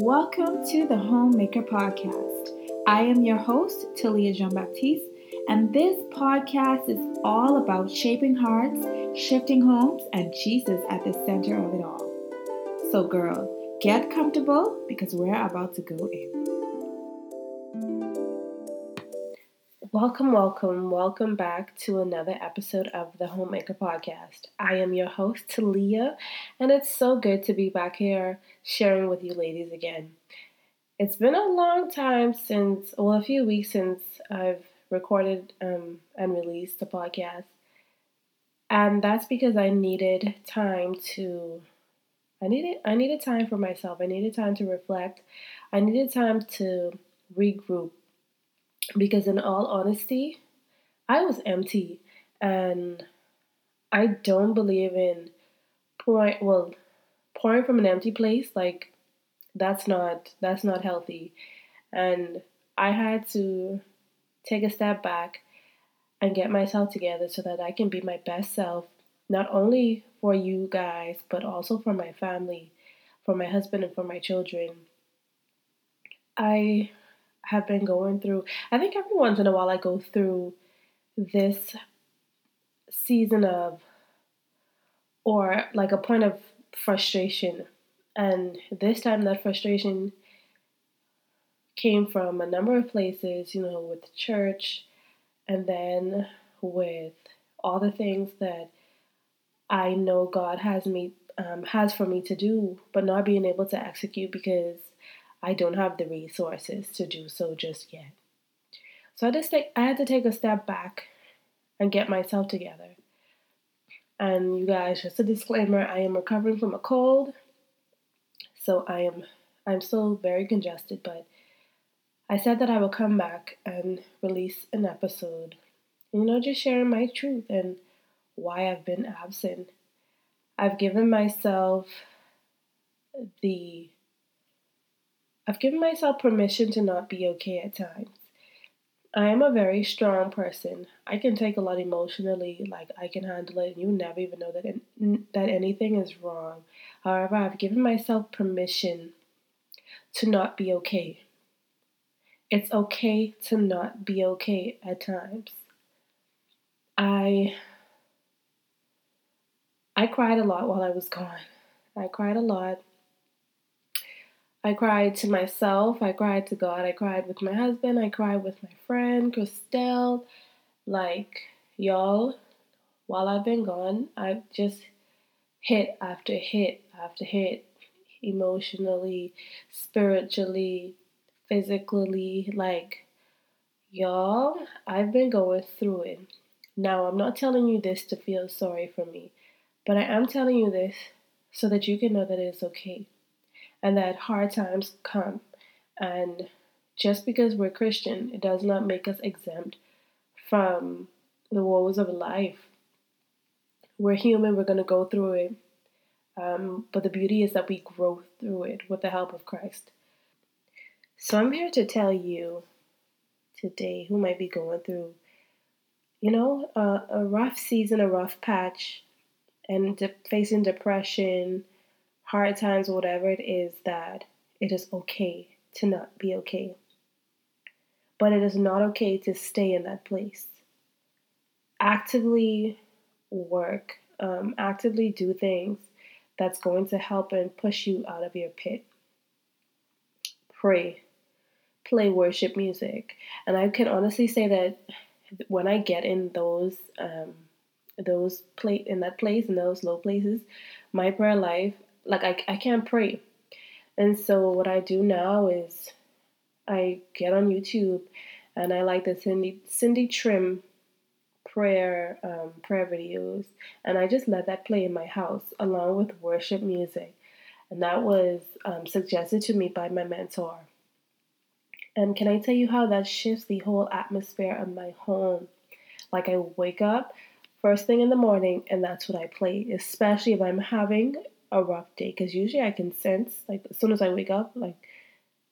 Welcome to the Homemaker Podcast. I am your host, Telia Jean Baptiste, and this podcast is all about shaping hearts, shifting homes, and Jesus at the center of it all. So, girl, get comfortable because we're about to go in. Welcome, welcome, welcome back to another episode of the Homemaker Podcast. I am your host, Telia, and it's so good to be back here sharing with you ladies again. It's been a long time since, well, a few weeks since I've recorded um, and released a podcast. And that's because I needed time to I needed I needed time for myself. I needed time to reflect. I needed time to regroup because in all honesty, I was empty and I don't believe in pouring well pouring from an empty place like that's not that's not healthy. And I had to take a step back and get myself together so that I can be my best self not only for you guys but also for my family for my husband and for my children. I have been going through. I think every once in a while I go through this season of, or like a point of frustration. And this time that frustration came from a number of places, you know, with church and then with all the things that I know God has me um, has for me to do, but not being able to execute because I don't have the resources to do so just yet. So I just take, I had to take a step back and get myself together. And you guys, just a disclaimer, I am recovering from a cold. So I am I'm still very congested, but I said that I will come back and release an episode. You know, just sharing my truth and why I've been absent. I've given myself the I've given myself permission to not be okay at times. I am a very strong person. I can take a lot emotionally, like I can handle it, and you never even know that in, that anything is wrong. However, I've given myself permission to not be okay. It's okay to not be okay at times. I I cried a lot while I was gone. I cried a lot. I cried to myself, I cried to God, I cried with my husband, I cried with my friend Christelle. Like, y'all, while I've been gone, I've just hit after hit after hit emotionally, spiritually, physically. Like, y'all, I've been going through it. Now, I'm not telling you this to feel sorry for me, but I am telling you this so that you can know that it's okay and that hard times come. And just because we're Christian, it does not make us exempt from the woes of life. We're human, we're going to go through it. Um, but the beauty is that we grow through it with the help of Christ. So I'm here to tell you today who might be going through, you know, a, a rough season, a rough patch, and de- facing depression, hard times, whatever it is, that it is okay to not be okay. But it is not okay to stay in that place. Actively work, um, actively do things that's going to help and push you out of your pit. Pray, play worship music. And I can honestly say that when I get in those, um, those play in that place in those low places, my prayer life like I, I can't pray. And so what I do now is I get on YouTube and I like the Cindy Cindy Trimm prayer um, prayer videos and I just let that play in my house along with worship music. And that was um, suggested to me by my mentor. And can I tell you how that shifts the whole atmosphere of my home? Like I wake up first thing in the morning and that's what I play, especially if I'm having a rough day because usually I can sense like as soon as I wake up, like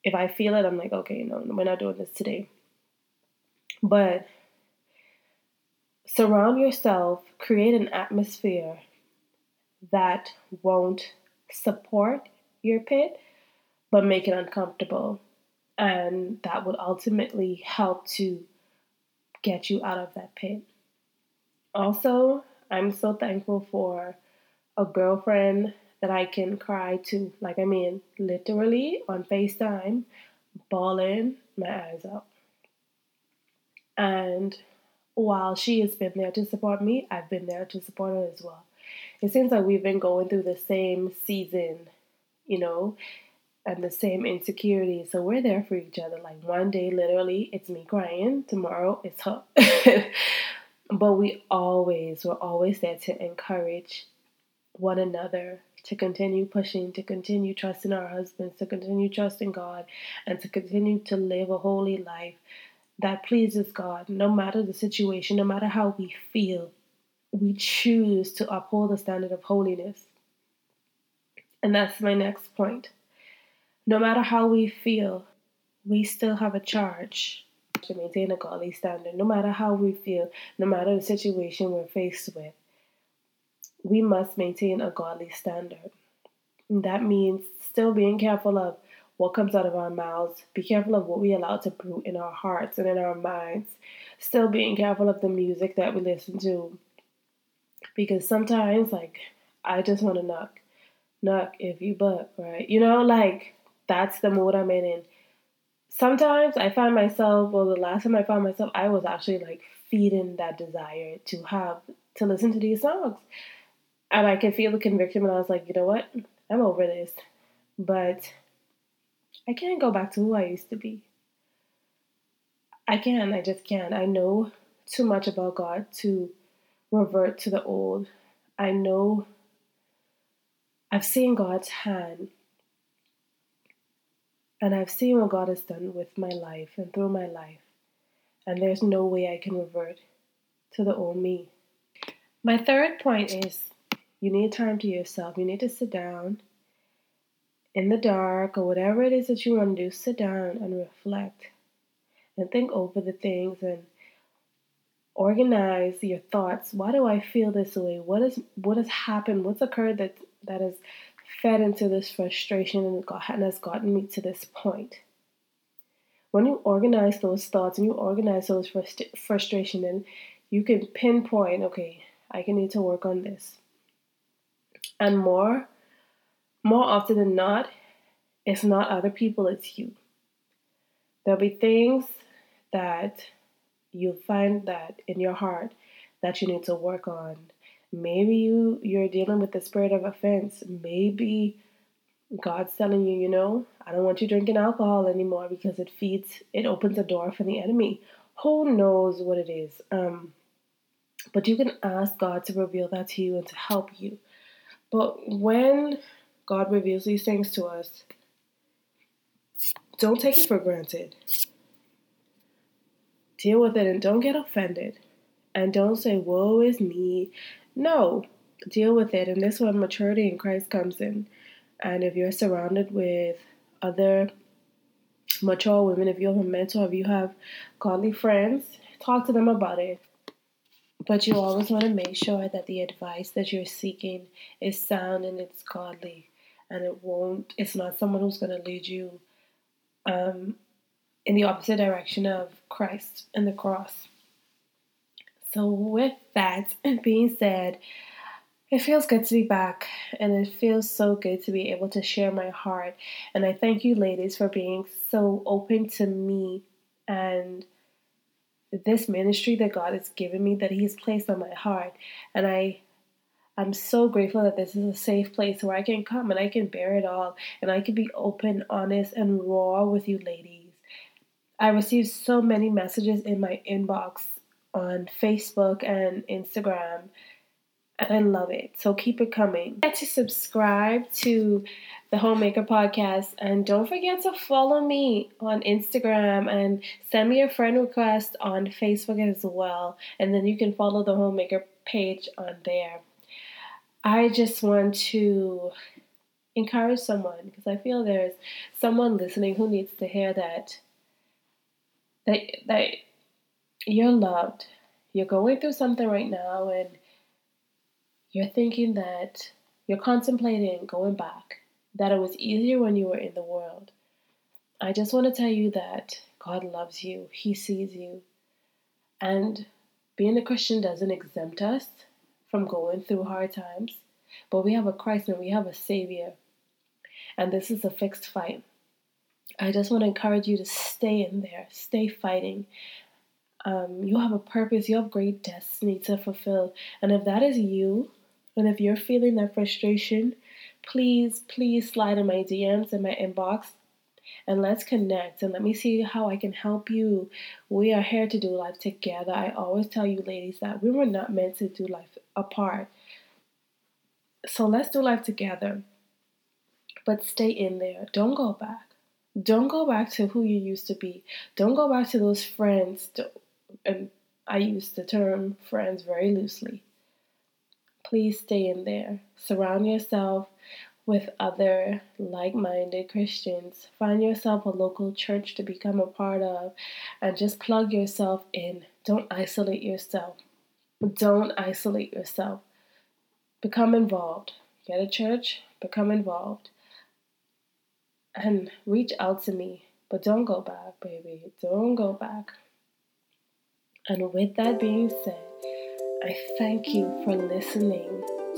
if I feel it, I'm like, okay, no, we're not doing this today. But surround yourself, create an atmosphere that won't support your pit, but make it uncomfortable. And that would ultimately help to get you out of that pit. Also, I'm so thankful for a girlfriend that I can cry to. Like, I mean, literally on FaceTime, bawling my eyes out. And while she has been there to support me, I've been there to support her as well. It seems like we've been going through the same season, you know, and the same insecurity. So we're there for each other. Like one day, literally, it's me crying. Tomorrow, it's her. but we always, we're always there to encourage one another to continue pushing, to continue trusting our husbands, to continue trusting God, and to continue to live a holy life that pleases God, no matter the situation, no matter how we feel. We choose to uphold the standard of holiness. And that's my next point. No matter how we feel, we still have a charge to maintain a godly standard. No matter how we feel, no matter the situation we're faced with, we must maintain a godly standard. And that means still being careful of what comes out of our mouths. Be careful of what we allow to brew in our hearts and in our minds. Still being careful of the music that we listen to. Because sometimes, like, I just want to knock, knock if you buck, right? You know, like, that's the mood I'm in. And sometimes I find myself, well, the last time I found myself, I was actually like feeding that desire to have, to listen to these songs. And I could feel the conviction and I was like, you know what? I'm over this. But I can't go back to who I used to be. I can't. I just can't. I know too much about God to revert to the old. I know I've seen God's hand and I've seen what God has done with my life and through my life. And there's no way I can revert to the old me. My third point is you need time to yourself. You need to sit down in the dark or whatever it is that you want to do, sit down and reflect and think over the things and organize your thoughts. Why do I feel this way? What is what has happened? What's occurred that that has fed into this frustration and, got, has gotten me to this point? When you organize those thoughts and you organize those frust- frustration, and you can pinpoint, okay, I can need to work on this. And more more often than not, it's not other people, it's you. There'll be things that you find that in your heart that you need to work on. Maybe you you're dealing with the spirit of offense. Maybe God's telling you, you know, I don't want you drinking alcohol anymore because it feeds, it opens a door for the enemy. Who knows what it is? Um, but you can ask God to reveal that to you and to help you. But when God reveals these things to us, don't take it for granted. Deal with it and don't get offended. And don't say, Woe is me. No, deal with it. And this one, maturity in Christ comes in. And if you're surrounded with other mature women, if you have a mentor, if you have godly friends, talk to them about it. But you always want to make sure that the advice that you're seeking is sound and it's godly. And it won't it's not someone who's going to lead you um, in the opposite direction of christ and the cross. So with that being said it feels good to be back and it feels so good to be able to share my heart. And i thank you ladies for being so open to me and this ministry that god has given me that He has placed on my heart and i I'm so grateful that this is a safe place where I can come and I can bear it all and I can be open, honest, and raw with you ladies. I received so many messages in my inbox on Facebook and Instagram, and I love it. So keep it coming. To subscribe to the Homemaker Podcast, and don't forget to follow me on Instagram and send me a friend request on Facebook as well. And then you can follow the Homemaker page on there. I just want to encourage someone because I feel there's someone listening who needs to hear that that that you're loved. You're going through something right now and you're thinking that you're contemplating going back that it was easier when you were in the world. I just want to tell you that God loves you, He sees you. And being a Christian doesn't exempt us from going through hard times, but we have a Christ and we have a Savior. And this is a fixed fight. I just want to encourage you to stay in there, stay fighting. Um, you have a purpose, you have great destiny to fulfill. And if that is you, and if you're feeling that frustration, please, please slide in my DMs in my inbox and let's connect and let me see how I can help you. We are here to do life together. I always tell you, ladies, that we were not meant to do life apart. So let's do life together. But stay in there. Don't go back. Don't go back to who you used to be. Don't go back to those friends. And I use the term friends very loosely. Please stay in there. Surround yourself with other like minded Christians. Find yourself a local church to become a part of and just plug yourself in. Don't isolate yourself. Don't isolate yourself. Become involved. Get a church, become involved. And reach out to me. But don't go back, baby. Don't go back. And with that being said, I thank you for listening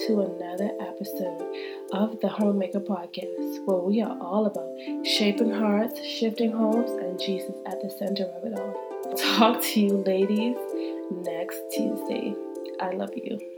to another episode of the Homemaker Podcast, where we are all about shaping hearts, shifting homes, and Jesus at the center of it all. Talk to you, ladies, next Tuesday. I love you.